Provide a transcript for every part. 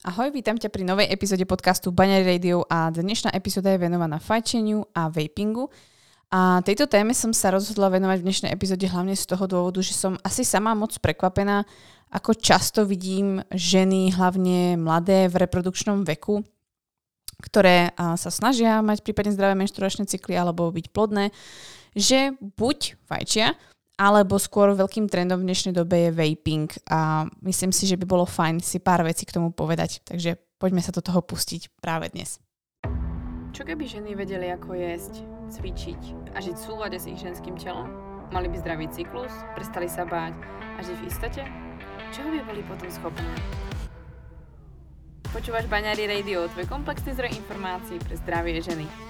Ahoj, vítam ťa pri novej epizóde podcastu Baňary Radio a dnešná epizóda je venovaná fajčeniu a vapingu. A tejto téme som sa rozhodla venovať v dnešnej epizóde hlavne z toho dôvodu, že som asi sama moc prekvapená, ako často vidím ženy, hlavne mladé v reprodukčnom veku, ktoré sa snažia mať prípadne zdravé menštruačné cykly alebo byť plodné, že buď fajčia, alebo skôr veľkým trendom v dnešnej dobe je vaping a myslím si, že by bolo fajn si pár vecí k tomu povedať. Takže poďme sa do toho pustiť práve dnes. Čo keby ženy vedeli, ako jesť, cvičiť a žiť v súlade s ich ženským telom? Mali by zdravý cyklus, prestali sa báť a žiť v istote? Čoho by boli potom schopné? Počúvaš Baňári Radio, tvoj komplexný zdroj informácií pre zdravie ženy.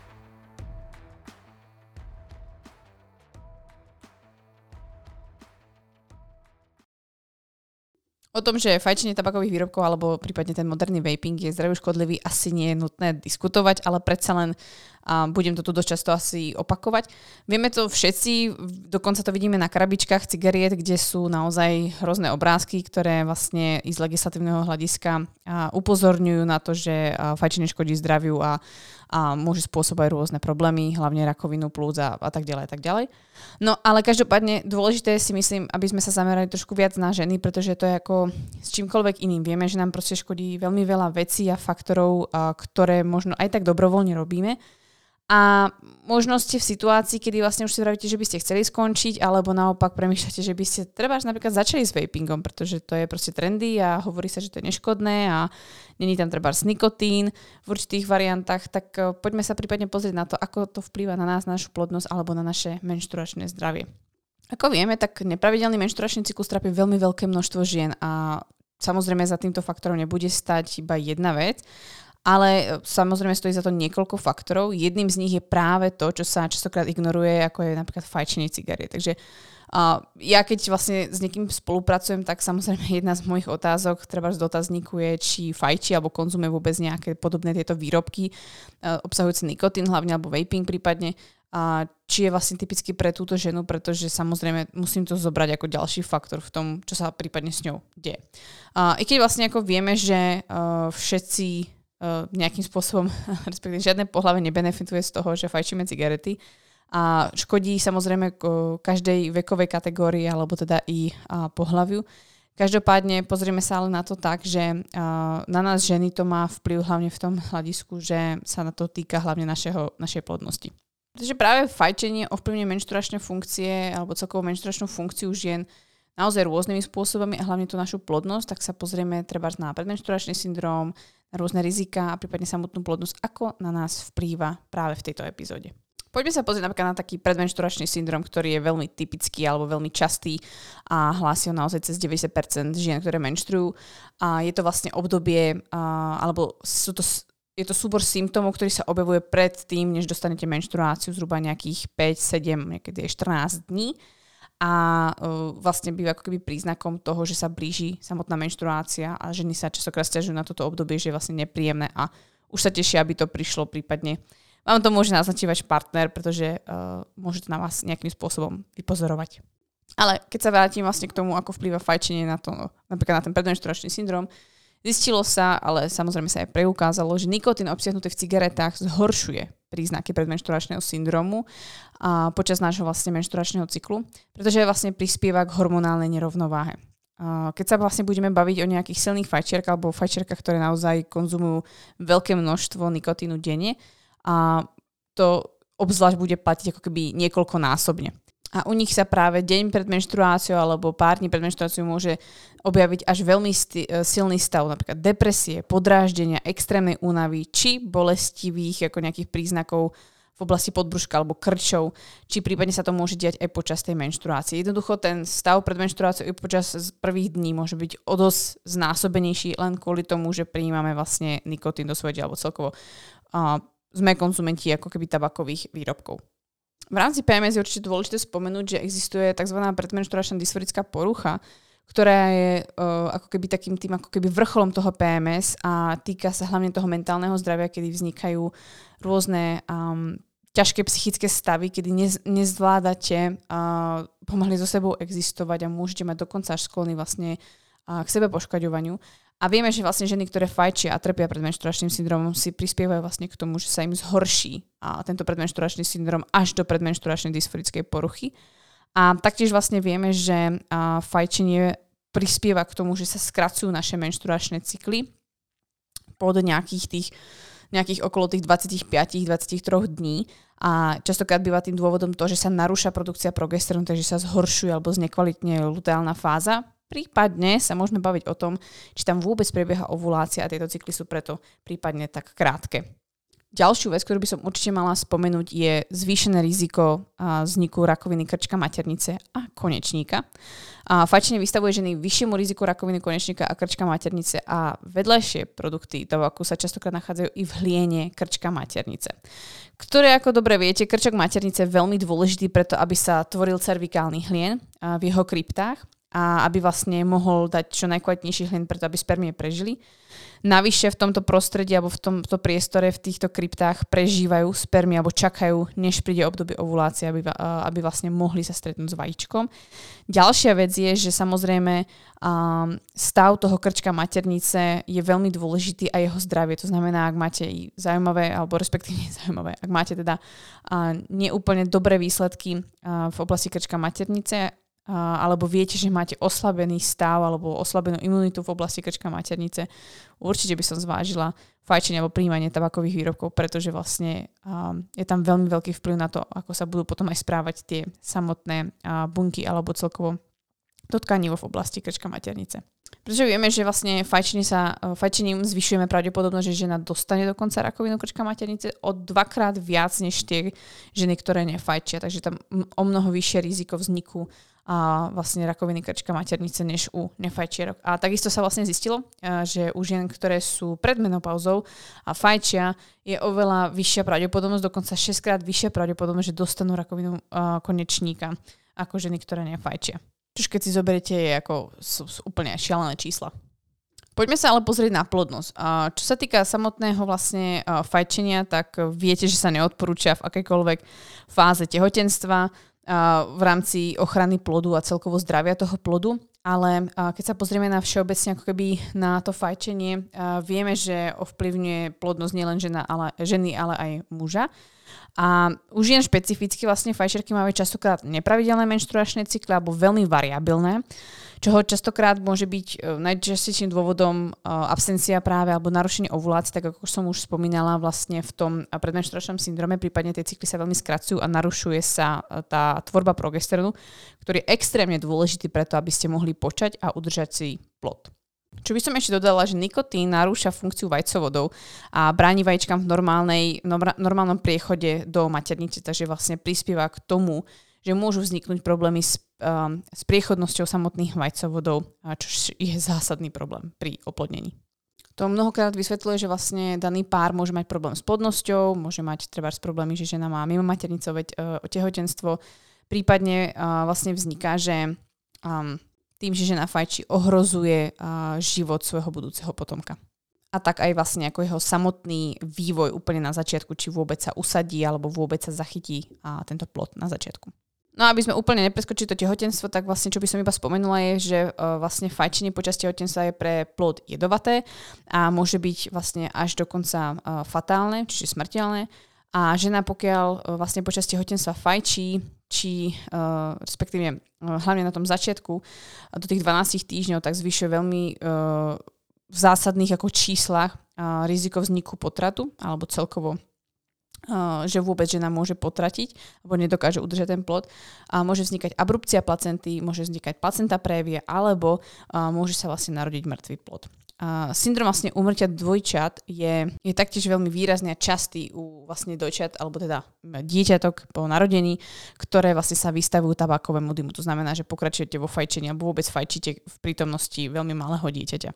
O tom, že fajčenie tabakových výrobkov alebo prípadne ten moderný vaping je zdraví škodlivý, asi nie je nutné diskutovať, ale predsa len a budem to tu dosť často asi opakovať. Vieme to všetci, dokonca to vidíme na krabičkách cigariet, kde sú naozaj hrozné obrázky, ktoré vlastne z legislatívneho hľadiska upozorňujú na to, že fajčenie škodí zdraviu a, a môže spôsobovať rôzne problémy, hlavne rakovinu plúc a, a tak ďalej a tak ďalej. No ale každopádne dôležité si myslím, aby sme sa zamerali trošku viac na ženy, pretože to je ako s čímkoľvek iným. Vieme, že nám proste škodí veľmi veľa vecí a faktorov, a ktoré možno aj tak dobrovoľne robíme, a možno ste v situácii, kedy vlastne už si vravíte, že by ste chceli skončiť, alebo naopak premýšľate, že by ste treba napríklad začali s vapingom, pretože to je proste trendy a hovorí sa, že to je neškodné a není tam treba nikotín v určitých variantách, tak eh, poďme sa prípadne pozrieť na to, ako to vplýva na nás, na našu plodnosť alebo na naše menštruačné zdravie. Ako vieme, tak nepravidelný menštruačný cyklus trápi veľmi veľké množstvo žien a samozrejme za týmto faktorom nebude stať iba jedna vec ale e, samozrejme stojí za to niekoľko faktorov. Jedným z nich je práve to, čo sa častokrát ignoruje, ako je napríklad fajčenie cigariet. Takže uh, ja keď vlastne s niekým spolupracujem, tak samozrejme jedna z mojich otázok, treba z dotazníku je, či fajči alebo konzumuje vôbec nejaké podobné tieto výrobky uh, obsahujúce nikotín, hlavne alebo vaping prípadne a či je vlastne typicky pre túto ženu, pretože samozrejme musím to zobrať ako ďalší faktor v tom, čo sa prípadne s ňou deje. A I keď vlastne ako vieme, že uh, všetci nejakým spôsobom, respektíve žiadne pohľave nebenefituje z toho, že fajčíme cigarety. A škodí samozrejme každej vekovej kategórii, alebo teda i pohľaviu. Každopádne pozrieme sa ale na to tak, že na nás ženy to má vplyv hlavne v tom hľadisku, že sa na to týka hlavne našeho, našej plodnosti. Pretože práve fajčenie ovplyvňuje menštruačné funkcie alebo celkovú menštruačnú funkciu žien naozaj rôznymi spôsobami a hlavne tú našu plodnosť, tak sa pozrieme treba na predmenšturačný syndrom, rôzne rizika a prípadne samotnú plodnosť, ako na nás vplýva práve v tejto epizóde. Poďme sa pozrieť napríklad na taký predmenšturačný syndrom, ktorý je veľmi typický alebo veľmi častý a hlási ho naozaj cez 90% žien, ktoré menštrujú. A je to vlastne obdobie, alebo sú to, je to súbor symptómov, ktorý sa objavuje pred tým, než dostanete menštruáciu zhruba nejakých 5, 7, niekedy 14 dní a uh, vlastne býva ako keby príznakom toho, že sa blíži samotná menštruácia a ženy sa častokrát stiažujú na toto obdobie, že je vlastne nepríjemné a už sa tešia, aby to prišlo prípadne. Vám to môže naznačiť váš partner, pretože uh, môže to na vás nejakým spôsobom vypozorovať. Ale keď sa vrátim vlastne k tomu, ako vplýva fajčenie na to, napríklad na ten predmenštruačný syndrom, Zistilo sa, ale samozrejme sa aj preukázalo, že nikotín obsiahnutý v cigaretách zhoršuje príznaky predmenšturačného syndromu a počas nášho vlastne menšturačného cyklu, pretože vlastne prispieva k hormonálnej nerovnováhe. Keď sa vlastne budeme baviť o nejakých silných fajčiarkách alebo fajčiarkách, ktoré naozaj konzumujú veľké množstvo nikotínu denne, a to obzvlášť bude platiť ako keby niekoľkonásobne. A u nich sa práve deň pred menštruáciou alebo pár dní pred menštruáciou môže objaviť až veľmi sti- e, silný stav, napríklad depresie, podráždenia, extrémnej únavy či bolestivých ako nejakých príznakov v oblasti podbruška alebo krčov, či prípadne sa to môže diať aj počas tej menštruácie. Jednoducho ten stav pred menštruáciou i počas prvých dní môže byť o dosť znásobenejší len kvôli tomu, že prijímame vlastne nikotín do svojho alebo celkovo uh, sme konzumenti ako keby tabakových výrobkov. V rámci PMS je určite dôležité spomenúť, že existuje tzv. predmenšturačná dysforická porucha, ktorá je uh, ako keby takým tým ako keby vrcholom toho PMS a týka sa hlavne toho mentálneho zdravia, kedy vznikajú rôzne um, ťažké psychické stavy, kedy nez, nezvládate uh, pomaly so sebou existovať a môžete mať dokonca až sklony vlastne uh, k sebe poškaďovaniu. A vieme, že vlastne ženy, ktoré fajčia a trpia pred menšturačným syndromom, si prispievajú vlastne k tomu, že sa im zhorší a tento predmenšturačný syndrom až do predmenšturačnej dysforickej poruchy. A taktiež vlastne vieme, že fajčenie prispieva k tomu, že sa skracujú naše menšturačné cykly pod nejakých tých nejakých okolo tých 25-23 dní a častokrát býva tým dôvodom to, že sa narúša produkcia progesterónu, takže sa zhoršuje alebo znekvalitne luteálna fáza Prípadne sa môžeme baviť o tom, či tam vôbec prebieha ovulácia a tieto cykly sú preto prípadne tak krátke. Ďalšiu vec, ktorú by som určite mala spomenúť, je zvýšené riziko vzniku rakoviny krčka maternice a konečníka. A fajčenie vystavuje ženy vyššiemu riziku rakoviny konečníka a krčka maternice a vedľajšie produkty tabaku sa častokrát nachádzajú i v hliene krčka maternice. Ktoré, ako dobre viete, krčok maternice je veľmi dôležitý preto, aby sa tvoril cervikálny hlien v jeho kryptách a aby vlastne mohol dať čo najkvalitnejší hlien preto, aby spermie prežili. Navyše v tomto prostredí alebo v tomto priestore v týchto kryptách prežívajú spermie alebo čakajú, než príde obdobie ovulácie, aby, aby vlastne mohli sa stretnúť s vajíčkom. Ďalšia vec je, že samozrejme stav toho krčka maternice je veľmi dôležitý a jeho zdravie. To znamená, ak máte zaujímavé, alebo respektíve zaujímavé, ak máte teda neúplne dobré výsledky v oblasti krčka maternice, alebo viete, že máte oslabený stav alebo oslabenú imunitu v oblasti krčka maternice, určite by som zvážila fajčenie alebo príjmanie tabakových výrobkov, pretože vlastne um, je tam veľmi veľký vplyv na to, ako sa budú potom aj správať tie samotné uh, bunky alebo celkovo to tkanivo v oblasti krčka maternice. Pretože vieme, že vlastne fajčenie sa, fajčením zvyšujeme pravdepodobnosť, že žena dostane dokonca rakovinu krčka maternice o dvakrát viac než tie ženy, ktoré nefajčia. Takže tam o mnoho vyššie riziko vzniku a vlastne rakoviny krčka maternice než u nefajčierok. A takisto sa vlastne zistilo, že u žien, ktoré sú pred menopauzou a fajčia, je oveľa vyššia pravdepodobnosť, dokonca 6 krát vyššia pravdepodobnosť, že dostanú rakovinu konečníka ako ženy, ktoré nefajčia. Čiže keď si zoberiete, je ako sú, sú úplne šialené čísla. Poďme sa ale pozrieť na plodnosť. Čo sa týka samotného vlastne fajčenia, tak viete, že sa neodporúča v akejkoľvek fáze tehotenstva v rámci ochrany plodu a celkovo zdravia toho plodu. Ale keď sa pozrieme na všeobecne ako keby na to fajčenie, vieme, že ovplyvňuje plodnosť nielen žena, ale, ženy, ale aj muža. A už jen špecificky vlastne fajčerky majú častokrát nepravidelné menštruačné cykly alebo veľmi variabilné čoho častokrát môže byť e, najčastejším dôvodom e, absencia práve alebo narušenie ovulácie, tak ako som už spomínala vlastne v tom predmenštruačnom syndrome, prípadne tie cykly sa veľmi skracujú a narušuje sa e, tá tvorba progesterónu, ktorý je extrémne dôležitý preto, aby ste mohli počať a udržať si plod. Čo by som ešte dodala, že nikotín narúša funkciu vajcovodov a bráni vajíčkam v normálnej, normálnom priechode do maternice, takže vlastne prispieva k tomu, že môžu vzniknúť problémy s, um, s priechodnosťou samotných vajcovodov, čo je zásadný problém pri oplodnení. To mnohokrát vysvetľuje, že vlastne daný pár môže mať problém s plodnosťou, môže mať treba s problémy, že žena má mimo maternicové uh, tehotenstvo, prípadne uh, vlastne vzniká, že um, tým, že žena fajči, ohrozuje život svojho budúceho potomka. A tak aj vlastne ako jeho samotný vývoj úplne na začiatku, či vôbec sa usadí alebo vôbec sa zachytí tento plod na začiatku. No aby sme úplne nepreskočili to tehotenstvo, tak vlastne čo by som iba spomenula je, že vlastne fajčenie počas tehotenstva je pre plod jedovaté a môže byť vlastne až dokonca fatálne, čiže smrteľné. A žena pokiaľ vlastne počas tehotenstva fajčí, či uh, respektíve uh, hlavne na tom začiatku do tých 12 týždňov, tak zvyšuje veľmi uh, v zásadných ako číslach uh, riziko vzniku potratu alebo celkovo že vôbec žena môže potratiť alebo nedokáže udržať ten plod. A môže vznikať abrupcia placenty, môže vznikať placenta prévia alebo môže sa vlastne narodiť mŕtvý plod. A syndrom vlastne umrtia dvojčat je, je taktiež veľmi výrazný a častý u vlastne dojčat, alebo teda dieťatok po narodení, ktoré vlastne sa vystavujú tabákovému dymu. To znamená, že pokračujete vo fajčení alebo vôbec fajčíte v prítomnosti veľmi malého dieťaťa.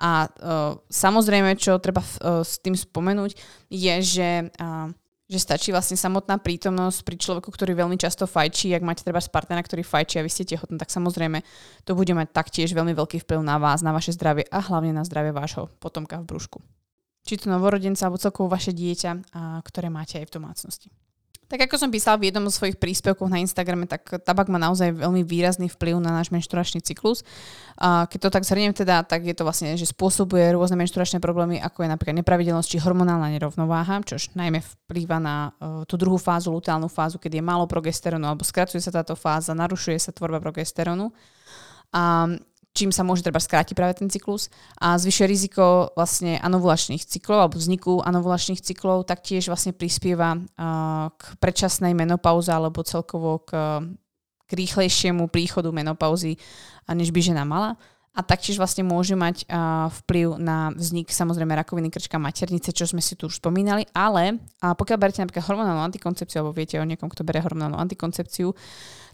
A uh, samozrejme, čo treba uh, s tým spomenúť, je, že uh, že stačí vlastne samotná prítomnosť pri človeku, ktorý veľmi často fajčí, ak máte treba partnera, ktorý fajčí a vy ste tehotní, tak samozrejme to bude mať taktiež veľmi veľký vplyv na vás, na vaše zdravie a hlavne na zdravie vášho potomka v brúšku. Či to novorodenca alebo celkovo vaše dieťa, ktoré máte aj v domácnosti. Tak ako som písala v jednom z svojich príspevkov na Instagrame, tak tabak má naozaj veľmi výrazný vplyv na náš menšturačný cyklus. A keď to tak zhrniem teda, tak je to vlastne, že spôsobuje rôzne menšturačné problémy, ako je napríklad nepravidelnosť či hormonálna nerovnováha, čo najmä vplýva na uh, tú druhú fázu, luteálnu fázu, keď je málo progesterónu alebo skracuje sa táto fáza, narušuje sa tvorba progesterónu. A čím sa môže treba skrátiť práve ten cyklus a zvyšuje riziko vlastne anovulačných cyklov alebo vzniku anovulačných cyklov, taktiež vlastne prispieva uh, k predčasnej menopauze alebo celkovo k, k rýchlejšiemu príchodu menopauzy, než by žena mala. A taktiež vlastne môže mať uh, vplyv na vznik samozrejme rakoviny krčka maternice, čo sme si tu už spomínali, ale uh, pokiaľ berete napríklad hormonálnu antikoncepciu, alebo viete o niekom, kto berie hormonálnu antikoncepciu,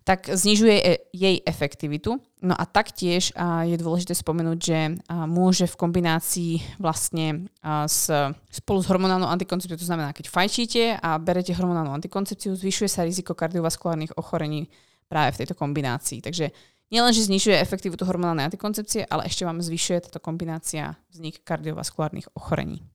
tak znižuje e, jej efektivitu. No a taktiež je dôležité spomenúť, že môže v kombinácii vlastne s, spolu s hormonálnou antikoncepciou, to znamená, keď fajčíte a berete hormonálnu antikoncepciu, zvyšuje sa riziko kardiovaskulárnych ochorení práve v tejto kombinácii. Takže nielen, že znižuje efektivitu hormonálnej antikoncepcie, ale ešte vám zvyšuje táto kombinácia vznik kardiovaskulárnych ochorení.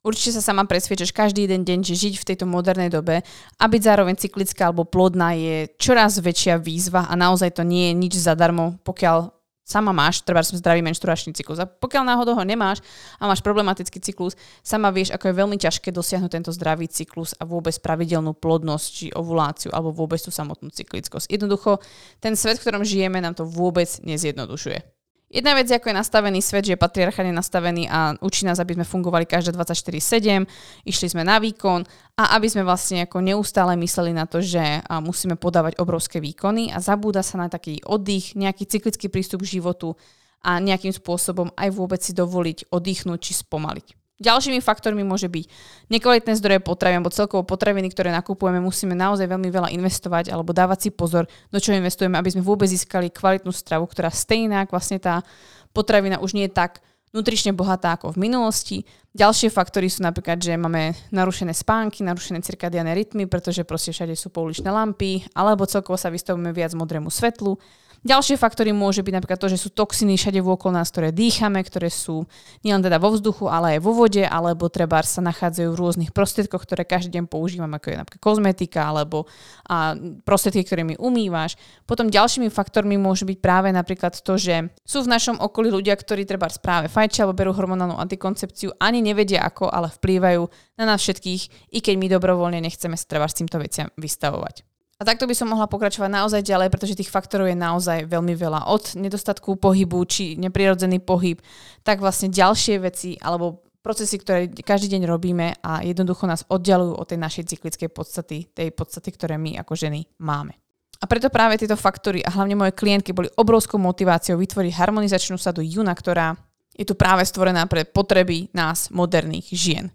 Určite sa sama presviečaš každý jeden deň, že žiť v tejto modernej dobe a byť zároveň cyklická alebo plodná je čoraz väčšia výzva a naozaj to nie je nič zadarmo, pokiaľ sama máš, treba som zdravý menštruačný cyklus. A pokiaľ náhodou ho nemáš a máš problematický cyklus, sama vieš, ako je veľmi ťažké dosiahnuť tento zdravý cyklus a vôbec pravidelnú plodnosť či ovuláciu alebo vôbec tú samotnú cyklickosť. Jednoducho, ten svet, v ktorom žijeme, nám to vôbec nezjednodušuje. Jedna vec je, ako je nastavený svet, že je patriarchálne nastavený a učí nás, aby sme fungovali každé 24-7, išli sme na výkon a aby sme vlastne ako neustále mysleli na to, že musíme podávať obrovské výkony a zabúda sa na taký oddych, nejaký cyklický prístup k životu a nejakým spôsobom aj vôbec si dovoliť oddychnúť či spomaliť. Ďalšími faktormi môže byť nekvalitné zdroje potravy alebo celkovo potraviny, ktoré nakupujeme, musíme naozaj veľmi veľa investovať alebo dávať si pozor, do čo investujeme, aby sme vôbec získali kvalitnú stravu, ktorá stejná, vlastne tá potravina už nie je tak nutrične bohatá ako v minulosti. Ďalšie faktory sú napríklad, že máme narušené spánky, narušené cirkadiané rytmy, pretože proste všade sú pouličné lampy, alebo celkovo sa vystavujeme viac modrému svetlu. Ďalšie faktory môže byť napríklad to, že sú toxiny všade vôkol nás, ktoré dýchame, ktoré sú nielen teda vo vzduchu, ale aj vo vode, alebo treba sa nachádzajú v rôznych prostriedkoch, ktoré každý deň používame, ako je napríklad kozmetika, alebo a prostriedky, ktorými umývaš. Potom ďalšími faktormi môže byť práve napríklad to, že sú v našom okolí ľudia, ktorí treba správe fajčia alebo berú hormonálnu antikoncepciu, ani nevedia ako, ale vplývajú na nás všetkých, i keď my dobrovoľne nechceme sa s týmto veciam vystavovať. A takto by som mohla pokračovať naozaj ďalej, pretože tých faktorov je naozaj veľmi veľa. Od nedostatku pohybu či neprirodzený pohyb, tak vlastne ďalšie veci alebo procesy, ktoré každý deň robíme a jednoducho nás oddialujú od tej našej cyklickej podstaty, tej podstaty, ktoré my ako ženy máme. A preto práve tieto faktory a hlavne moje klientky boli obrovskou motiváciou vytvoriť harmonizačnú sadu Juna, ktorá je tu práve stvorená pre potreby nás, moderných žien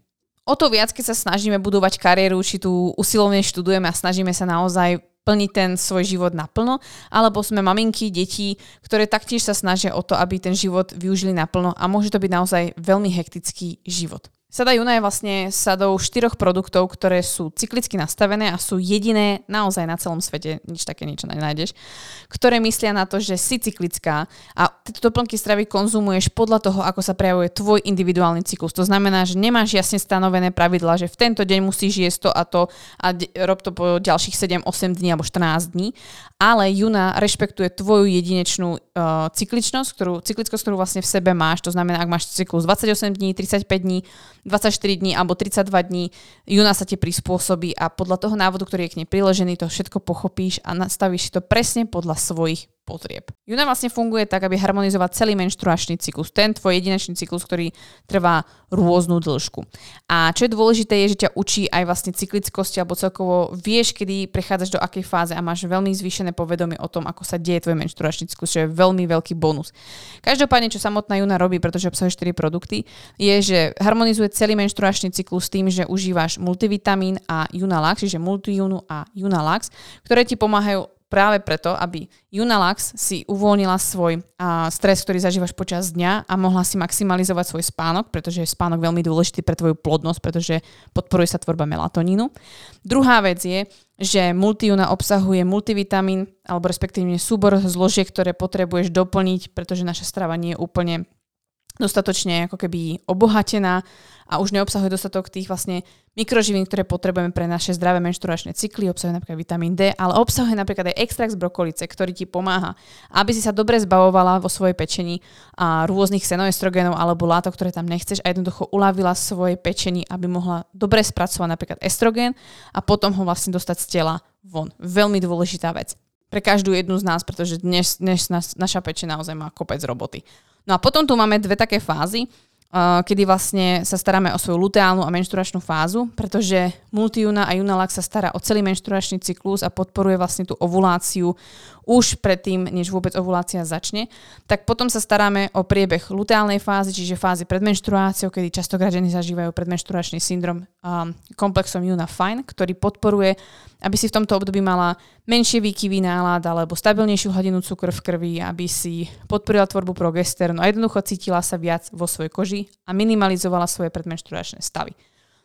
o to viac, keď sa snažíme budovať kariéru, či tu usilovne študujeme a snažíme sa naozaj plniť ten svoj život naplno, alebo sme maminky, deti, ktoré taktiež sa snažia o to, aby ten život využili naplno a môže to byť naozaj veľmi hektický život. Sada Juna je vlastne sadou štyroch produktov, ktoré sú cyklicky nastavené a sú jediné naozaj na celom svete, nič také niečo nenájdeš, ktoré myslia na to, že si cyklická a tieto doplnky stravy konzumuješ podľa toho, ako sa prejavuje tvoj individuálny cyklus. To znamená, že nemáš jasne stanovené pravidla, že v tento deň musíš jesť to a to a rob to po ďalších 7, 8 dní alebo 14 dní, ale Juna rešpektuje tvoju jedinečnú uh, cykličnosť, ktorú, cyklickosť, ktorú vlastne v sebe máš. To znamená, ak máš cyklus 28 dní, 35 dní, 24 dní alebo 32 dní, Juna sa ti prispôsobí a podľa toho návodu, ktorý je k nej priložený, to všetko pochopíš a nastavíš si to presne podľa svojich potrieb. Juna vlastne funguje tak, aby harmonizoval celý menštruačný cyklus, ten tvoj jedinečný cyklus, ktorý trvá rôznu dĺžku. A čo je dôležité, je, že ťa učí aj vlastne cyklickosti alebo celkovo vieš, kedy prechádzaš do akej fáze a máš veľmi zvýšené povedomie o tom, ako sa deje tvoj menštruačný cyklus, čo je veľmi veľký bonus. Každopádne, čo samotná Juna robí, pretože obsahuje 4 produkty, je, že harmonizuje celý menštruačný cyklus tým, že užívaš multivitamín a Junalax, čiže multijunu a Junalax, ktoré ti pomáhajú práve preto, aby Junalax si uvoľnila svoj a, stres, ktorý zažívaš počas dňa a mohla si maximalizovať svoj spánok, pretože je spánok veľmi dôležitý pre tvoju plodnosť, pretože podporuje sa tvorba melatonínu. Druhá vec je, že multijuna obsahuje multivitamín alebo respektívne súbor zložiek, ktoré potrebuješ doplniť, pretože naša strava nie je úplne dostatočne ako keby obohatená a už neobsahuje dostatok tých vlastne mikroživín, ktoré potrebujeme pre naše zdravé menštruačné cykly, obsahuje napríklad vitamín D, ale obsahuje napríklad aj extrakt z brokolice, ktorý ti pomáha, aby si sa dobre zbavovala vo svojej pečení a rôznych senoestrogénov alebo látok, ktoré tam nechceš a jednoducho uľavila svojej pečení, aby mohla dobre spracovať napríklad estrogén a potom ho vlastne dostať z tela von. Veľmi dôležitá vec pre každú jednu z nás, pretože dnes, dnes naša peče naozaj má kopec roboty. No a potom tu máme dve také fázy kedy vlastne sa staráme o svoju luteálnu a menštruačnú fázu, pretože multijuna a junalak sa stará o celý menštruačný cyklus a podporuje vlastne tú ovuláciu už predtým, než vôbec ovulácia začne. Tak potom sa staráme o priebeh luteálnej fázy, čiže fázy pred menštruáciou, kedy častokrát ženy zažívajú predmenštruačný syndrom um, komplexom Juna Fine, ktorý podporuje, aby si v tomto období mala menšie výkyvy nálad alebo stabilnejšiu hladinu cukru v krvi, aby si podporila tvorbu progestéru a jednoducho cítila sa viac vo svojej koži a minimalizovala svoje predmenštruačné stavy.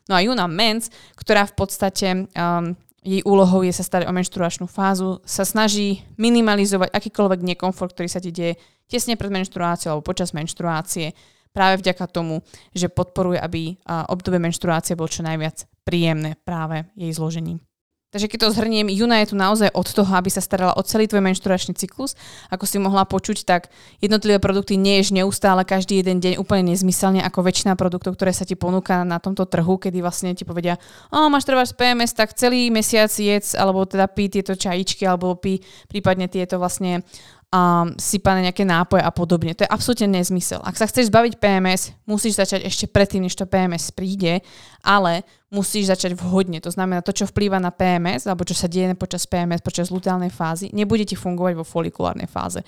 No a Juna Mens, ktorá v podstate um, jej úlohou je sa starať o menštruačnú fázu, sa snaží minimalizovať akýkoľvek nekomfort, ktorý sa ti deje tesne pred menštruáciou alebo počas menštruácie, práve vďaka tomu, že podporuje, aby obdobie menštruácie bolo čo najviac príjemné práve jej zložením. Takže keď to zhrniem, Juna je tu naozaj od toho, aby sa starala o celý tvoj menštruačný cyklus. Ako si mohla počuť, tak jednotlivé produkty nie je neustále každý jeden deň úplne nezmyselne ako väčšina produktov, ktoré sa ti ponúka na tomto trhu, kedy vlastne ti povedia, o, máš trvať PMS, tak celý mesiac jedz, alebo teda pí tieto čajičky, alebo pí prípadne tieto vlastne um, sypané nejaké nápoje a podobne. To je absolútne nezmysel. Ak sa chceš zbaviť PMS, musíš začať ešte predtým, než to PMS príde, ale musíš začať vhodne. To znamená, to, čo vplýva na PMS, alebo čo sa deje počas PMS, počas luteálnej fázy, nebude ti fungovať vo folikulárnej fáze.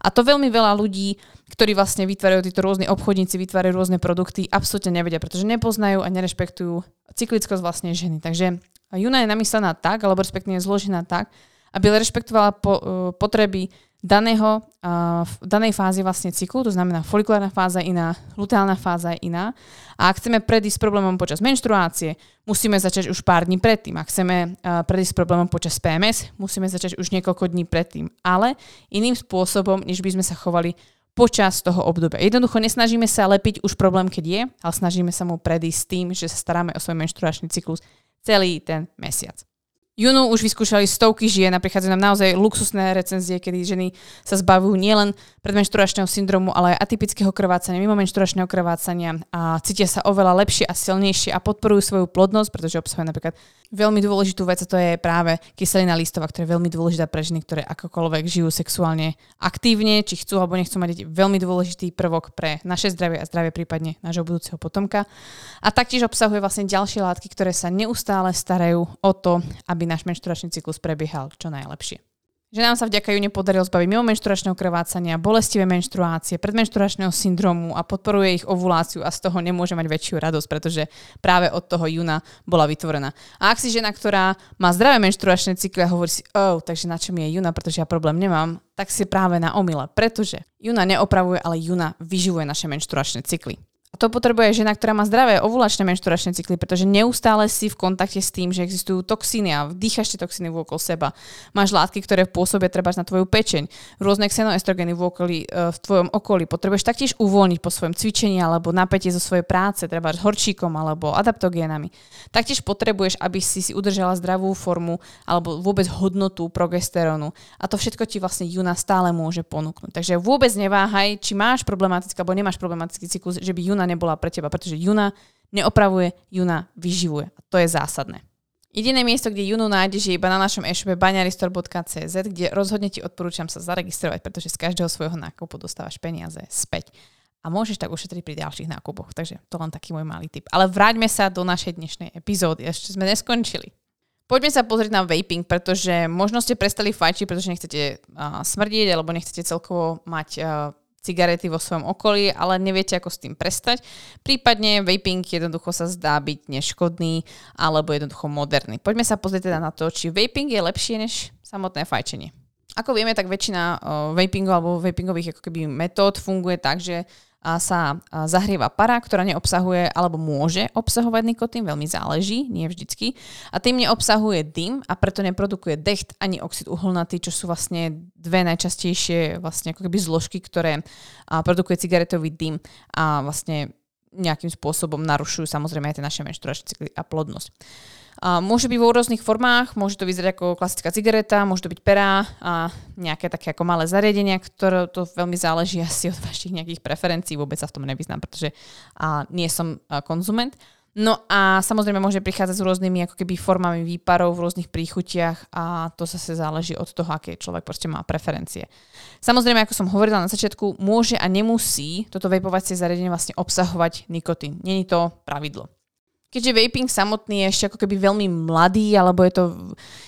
A to veľmi veľa ľudí, ktorí vlastne vytvárajú títo rôzni obchodníci, vytvárajú rôzne produkty, absolútne nevedia, pretože nepoznajú a nerešpektujú cyklickosť vlastne ženy. Takže Juna je namyslená tak, alebo respektíve zložená tak, aby rešpektovala po, uh, potreby daného, uh, v danej fázi vlastne cyklu, to znamená folikulárna fáza je iná, luteálna fáza je iná. A ak chceme predísť problémom počas menštruácie, musíme začať už pár dní predtým. Ak chceme uh, predísť problémom počas PMS, musíme začať už niekoľko dní predtým. Ale iným spôsobom, než by sme sa chovali počas toho obdobia. Jednoducho nesnažíme sa lepiť už problém, keď je, ale snažíme sa mu predísť tým, že sa staráme o svoj menštruačný cyklus celý ten mesiac. Junu už vyskúšali stovky žien a prichádzajú nám naozaj luxusné recenzie, kedy ženy sa zbavujú nielen predmenšturačného syndromu, ale aj atypického krvácania, mimo menšturačného krvácania a cítia sa oveľa lepšie a silnejšie a podporujú svoju plodnosť, pretože obsahuje napríklad veľmi dôležitú vec a to je práve kyselina listová, ktorá je veľmi dôležitá pre ženy, ktoré akokoľvek žijú sexuálne aktívne, či chcú alebo nechcú mať veľmi dôležitý prvok pre naše zdravie a zdravie prípadne nášho budúceho potomka. A taktiež obsahuje vlastne ďalšie látky, ktoré sa neustále starajú o to, aby aby náš menštruačný cyklus prebiehal čo najlepšie. Že nám sa vďaka ju nepodarilo zbaviť mimo menštruačného krvácania, bolestivé menštruácie, predmenštruačného syndromu a podporuje ich ovuláciu a z toho nemôže mať väčšiu radosť, pretože práve od toho júna bola vytvorená. A ak si žena, ktorá má zdravé menštruačné cykly a hovorí si, oh, takže na čo mi je júna, pretože ja problém nemám, tak si práve na omyle, pretože júna neopravuje, ale júna vyživuje naše menštruačné cykly. To potrebuje žena, ktorá má zdravé ovulačné menšturačné cykly, pretože neustále si v kontakte s tým, že existujú toxíny a vdýchaš tie toxíny okolo seba. Máš látky, ktoré pôsobia treba na tvoju pečeň, rôzne xenoestrogeny v, okolí, e, v tvojom okolí. Potrebuješ taktiež uvoľniť po svojom cvičení alebo napätie zo svojej práce, treba s horčíkom alebo adaptogénami. Taktiež potrebuješ, aby si si udržala zdravú formu alebo vôbec hodnotu progesterónu. A to všetko ti vlastne Juna stále môže ponúknuť. Takže vôbec neváhaj, či máš problematický alebo nemáš problematický cyklus, že by Juna Juna nebola pre teba, pretože Juna neopravuje, Juna vyživuje. A to je zásadné. Jediné miesto, kde Junu nájdeš, je iba na našom e-shope baňaristor.cz, kde rozhodne ti odporúčam sa zaregistrovať, pretože z každého svojho nákupu dostávaš peniaze späť. A môžeš tak ušetriť pri ďalších nákupoch. Takže to len taký môj malý tip. Ale vráťme sa do našej dnešnej epizódy. Ešte sme neskončili. Poďme sa pozrieť na vaping, pretože možno ste prestali fajčiť, pretože nechcete uh, smrdieť alebo nechcete celkovo mať uh, cigarety vo svojom okolí, ale neviete, ako s tým prestať. Prípadne vaping jednoducho sa zdá byť neškodný alebo jednoducho moderný. Poďme sa pozrieť teda na to, či vaping je lepšie než samotné fajčenie. Ako vieme, tak väčšina vapingov alebo vapingových ako keby metód funguje tak, že sa zahrieva para, ktorá neobsahuje alebo môže obsahovať nikotín, veľmi záleží, nie vždycky. A tým neobsahuje dym a preto neprodukuje decht ani oxid uholnatý, čo sú vlastne dve najčastejšie vlastne ako keby zložky, ktoré produkuje cigaretový dym a vlastne nejakým spôsobom narušujú samozrejme aj tie naše menštruačné cykly a plodnosť. A môže byť vo rôznych formách, môže to vyzerať ako klasická cigareta, môže to byť perá a nejaké také ako malé zariadenia, ktoré to veľmi záleží asi od vašich nejakých preferencií, vôbec sa v tom nevyznám, pretože a, nie som a, konzument. No a samozrejme môže prichádzať s rôznymi ako keby formami výparov v rôznych príchutiach a to zase záleží od toho, aké človek proste má preferencie. Samozrejme, ako som hovorila na začiatku, môže a nemusí toto vapovacie zariadenie vlastne obsahovať nikotín. Není to pravidlo. Keďže vaping samotný je ešte ako keby veľmi mladý, alebo je to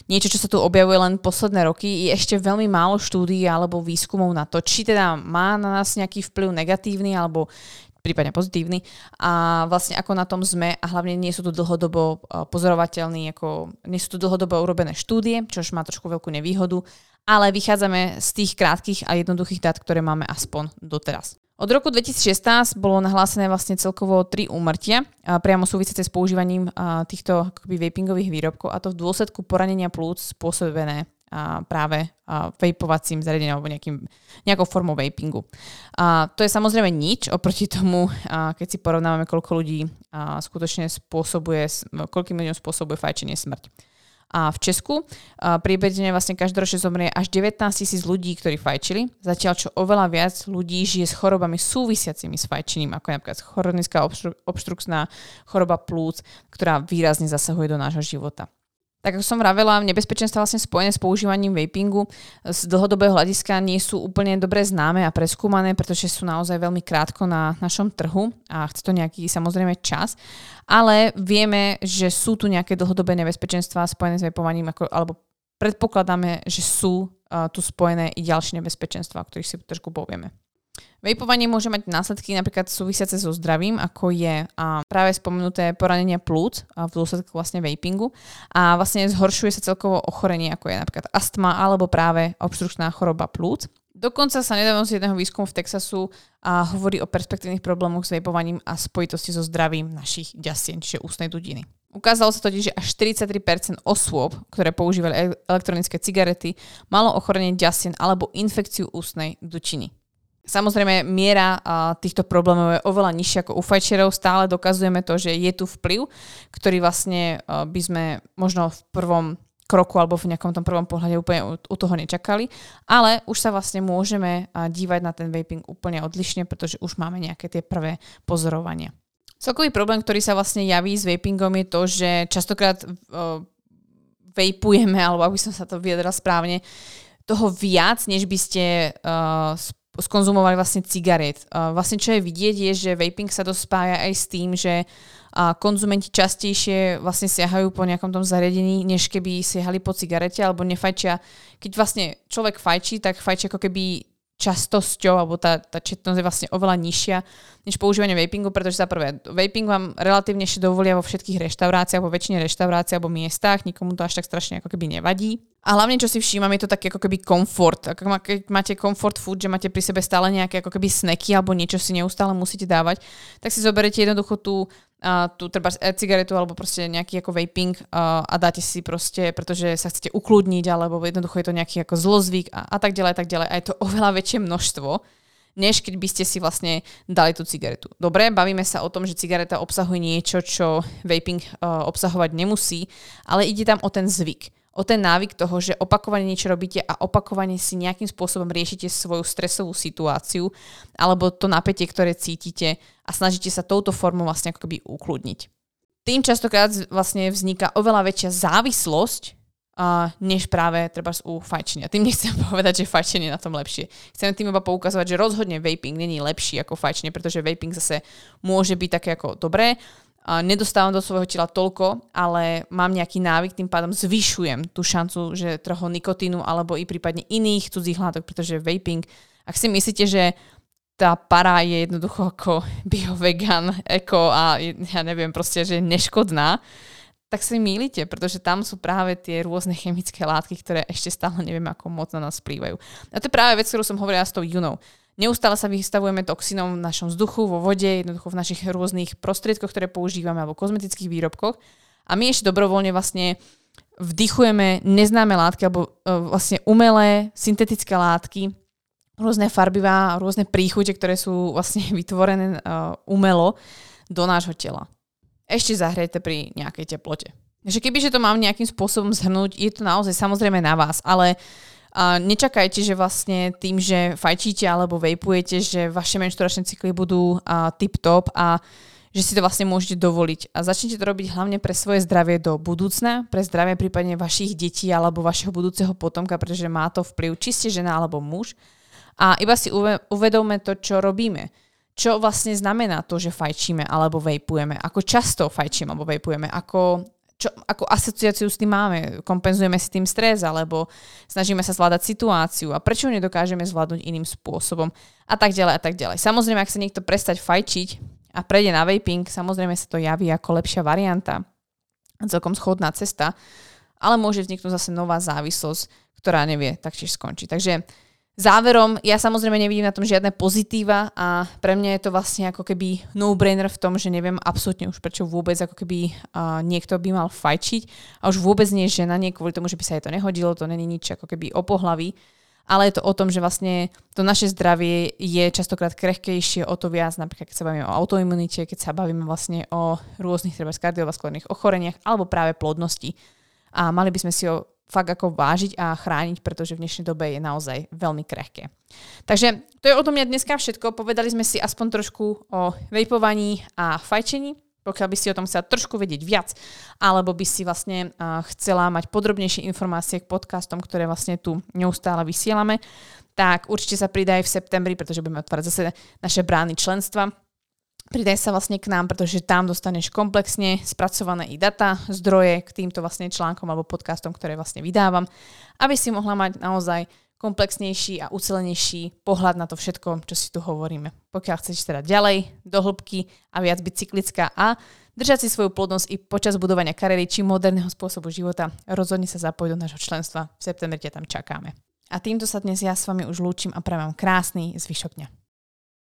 niečo, čo sa tu objavuje len posledné roky, je ešte veľmi málo štúdií alebo výskumov na to, či teda má na nás nejaký vplyv negatívny alebo prípadne pozitívny a vlastne ako na tom sme a hlavne nie sú tu dlhodobo e, pozorovateľní, ako nie sú tu dlhodobo urobené štúdie, čo má trošku veľkú nevýhodu, ale vychádzame z tých krátkých a jednoduchých dát, ktoré máme aspoň doteraz. Od roku 2016 bolo nahlásené vlastne celkovo tri úmrtia, priamo súvisiace s používaním týchto akoby vapingových výrobkov a to v dôsledku poranenia plúc spôsobené práve vapovacím zariadením alebo nejakým, nejakou formou vapingu. A to je samozrejme nič oproti tomu, keď si porovnávame, koľko ľudí skutočne spôsobuje, koľkým ľuďom spôsobuje fajčenie smrť. A v Česku priebežne vlastne každoročne zomrie až 19 tisíc ľudí, ktorí fajčili, zatiaľ čo oveľa viac ľudí žije s chorobami súvisiacimi s fajčením, ako napríklad chronická obštru- obštrukčná choroba plúc, ktorá výrazne zasahuje do nášho života. Tak ako som vravela, nebezpečenstva vlastne spojené s používaním vapingu z dlhodobého hľadiska nie sú úplne dobre známe a preskúmané, pretože sú naozaj veľmi krátko na našom trhu a chce to nejaký samozrejme čas. Ale vieme, že sú tu nejaké dlhodobé nebezpečenstva spojené s vapovaním, ako, alebo predpokladáme, že sú uh, tu spojené i ďalšie nebezpečenstva, o ktorých si trošku povieme. Vejpovanie môže mať následky napríklad súvisiace so zdravím, ako je a práve spomenuté poranenie plúc v dôsledku vlastne vapingu a vlastne zhoršuje sa celkovo ochorenie, ako je napríklad astma alebo práve obštrukčná choroba plúc. Dokonca sa nedávno z jedného výskumu v Texasu a hovorí o perspektívnych problémoch s vejpovaním a spojitosti so zdravím našich ďasien, čiže ústnej dudiny. Ukázalo sa totiž, že až 43% osôb, ktoré používali elektronické cigarety, malo ochorenie ďasien alebo infekciu ústnej dučiny. Samozrejme, miera týchto problémov je oveľa nižšia ako u fajčerov. Stále dokazujeme to, že je tu vplyv, ktorý vlastne by sme možno v prvom kroku alebo v nejakom tom prvom pohľade úplne u, toho nečakali. Ale už sa vlastne môžeme dívať na ten vaping úplne odlišne, pretože už máme nejaké tie prvé pozorovania. Celkový problém, ktorý sa vlastne javí s vapingom je to, že častokrát uh, vapujeme, alebo aby som sa to vyjadrila správne, toho viac, než by ste uh, skonzumovali vlastne cigaret. Vlastne čo je vidieť je, že vaping sa dospája aj s tým, že konzumenti častejšie vlastne siahajú po nejakom tom zariadení, než keby siahali po cigarete alebo nefajčia. Keď vlastne človek fajčí, tak fajčí ako keby častosťou, alebo tá, tá četnosť je vlastne oveľa nižšia než používanie vapingu, pretože za prvé, vaping vám relatívne ešte dovolia vo všetkých reštauráciách, vo väčšine reštaurácií alebo miestach, nikomu to až tak strašne ako keby nevadí. A hlavne, čo si všímam, je to taký ako keby komfort. Ako keď máte comfort food, že máte pri sebe stále nejaké ako keby snacky alebo niečo si neustále musíte dávať, tak si zoberiete jednoducho tú tú treba cigaretu alebo proste nejaký ako vaping a dáte si proste, pretože sa chcete ukludniť alebo jednoducho je to nejaký ako zlozvyk a, a tak ďalej, a tak ďalej. A je to oveľa väčšie množstvo, než keď by ste si vlastne dali tú cigaretu. Dobre, bavíme sa o tom, že cigareta obsahuje niečo, čo vaping uh, obsahovať nemusí, ale ide tam o ten zvyk o ten návyk toho, že opakovane niečo robíte a opakovane si nejakým spôsobom riešite svoju stresovú situáciu alebo to napätie, ktoré cítite a snažíte sa touto formou vlastne ako keby ukludniť. Tým častokrát vlastne vzniká oveľa väčšia závislosť uh, než práve treba u fajčenia. Tým nechcem povedať, že fajčenie je na tom lepšie. Chcem tým iba poukazovať, že rozhodne vaping není lepší ako fajčenie, pretože vaping zase môže byť také ako dobré, nedostávam do svojho tela toľko, ale mám nejaký návyk, tým pádom zvyšujem tú šancu, že trochu nikotínu alebo i prípadne iných cudzích látok, pretože vaping, ak si myslíte, že tá para je jednoducho ako bio-vegan, eko a ja neviem proste, že neškodná, tak si mýlite, pretože tam sú práve tie rôzne chemické látky, ktoré ešte stále neviem, ako moc na nás vplývajú. A to je práve vec, ktorú som hovorila s tou junou. Neustále sa vystavujeme toxinom v našom vzduchu, vo vode, jednoducho v našich rôznych prostriedkoch, ktoré používame, alebo kozmetických výrobkoch. A my ešte dobrovoľne vlastne vdychujeme neznáme látky, alebo uh, vlastne umelé, syntetické látky, rôzne farbivá, rôzne príchute, ktoré sú vlastne vytvorené uh, umelo do nášho tela ešte zahrajte pri nejakej teplote. Takže kebyže to mám nejakým spôsobom zhrnúť, je to naozaj samozrejme na vás, ale nečakajte, že vlastne tým, že fajčíte alebo vejpujete, že vaše menšturačné cykly budú tip-top a že si to vlastne môžete dovoliť. A začnite to robiť hlavne pre svoje zdravie do budúcna, pre zdravie prípadne vašich detí alebo vašeho budúceho potomka, pretože má to vplyv či ste žena alebo muž. A iba si uvedomme to, čo robíme čo vlastne znamená to, že fajčíme alebo vejpujeme, ako často fajčíme alebo vejpujeme, ako, čo, ako asociáciu s tým máme, kompenzujeme si tým stres alebo snažíme sa zvládať situáciu a prečo nedokážeme zvládnuť iným spôsobom a tak ďalej a tak ďalej. Samozrejme, ak sa niekto prestať fajčiť a prejde na vaping, samozrejme sa to javí ako lepšia varianta, celkom schodná cesta, ale môže vzniknúť zase nová závislosť, ktorá nevie taktiež skončiť. Takže Záverom, ja samozrejme nevidím na tom žiadne pozitíva a pre mňa je to vlastne ako keby no-brainer v tom, že neviem absolútne už prečo vôbec ako keby uh, niekto by mal fajčiť a už vôbec nie je žena, nie kvôli tomu, že by sa jej to nehodilo, to není nič ako keby o pohlaví, ale je to o tom, že vlastne to naše zdravie je častokrát krehkejšie, o to viac, napríklad keď sa bavíme o autoimunite, keď sa bavíme vlastne o rôznych treba kardiovaskulárnych ochoreniach alebo práve plodnosti. A mali by sme si ho fakt ako vážiť a chrániť, pretože v dnešnej dobe je naozaj veľmi krehké. Takže to je o tom mňa dneska všetko. Povedali sme si aspoň trošku o vejpovaní a fajčení. Pokiaľ by si o tom chcela trošku vedieť viac, alebo by si vlastne chcela mať podrobnejšie informácie k podcastom, ktoré vlastne tu neustále vysielame, tak určite sa pridaj v septembri, pretože budeme otvárať zase naše brány členstva Pridaj sa vlastne k nám, pretože tam dostaneš komplexne spracované i data, zdroje k týmto vlastne článkom alebo podcastom, ktoré vlastne vydávam, aby si mohla mať naozaj komplexnejší a ucelenejší pohľad na to všetko, čo si tu hovoríme. Pokiaľ chceš teda ďalej, do hĺbky a viac byť cyklická a držať si svoju plodnosť i počas budovania kariéry či moderného spôsobu života, rozhodne sa zapojiť do nášho členstva. V septembri tam čakáme. A týmto sa dnes ja s vami už lúčim a prajem krásny zvyšok dňa.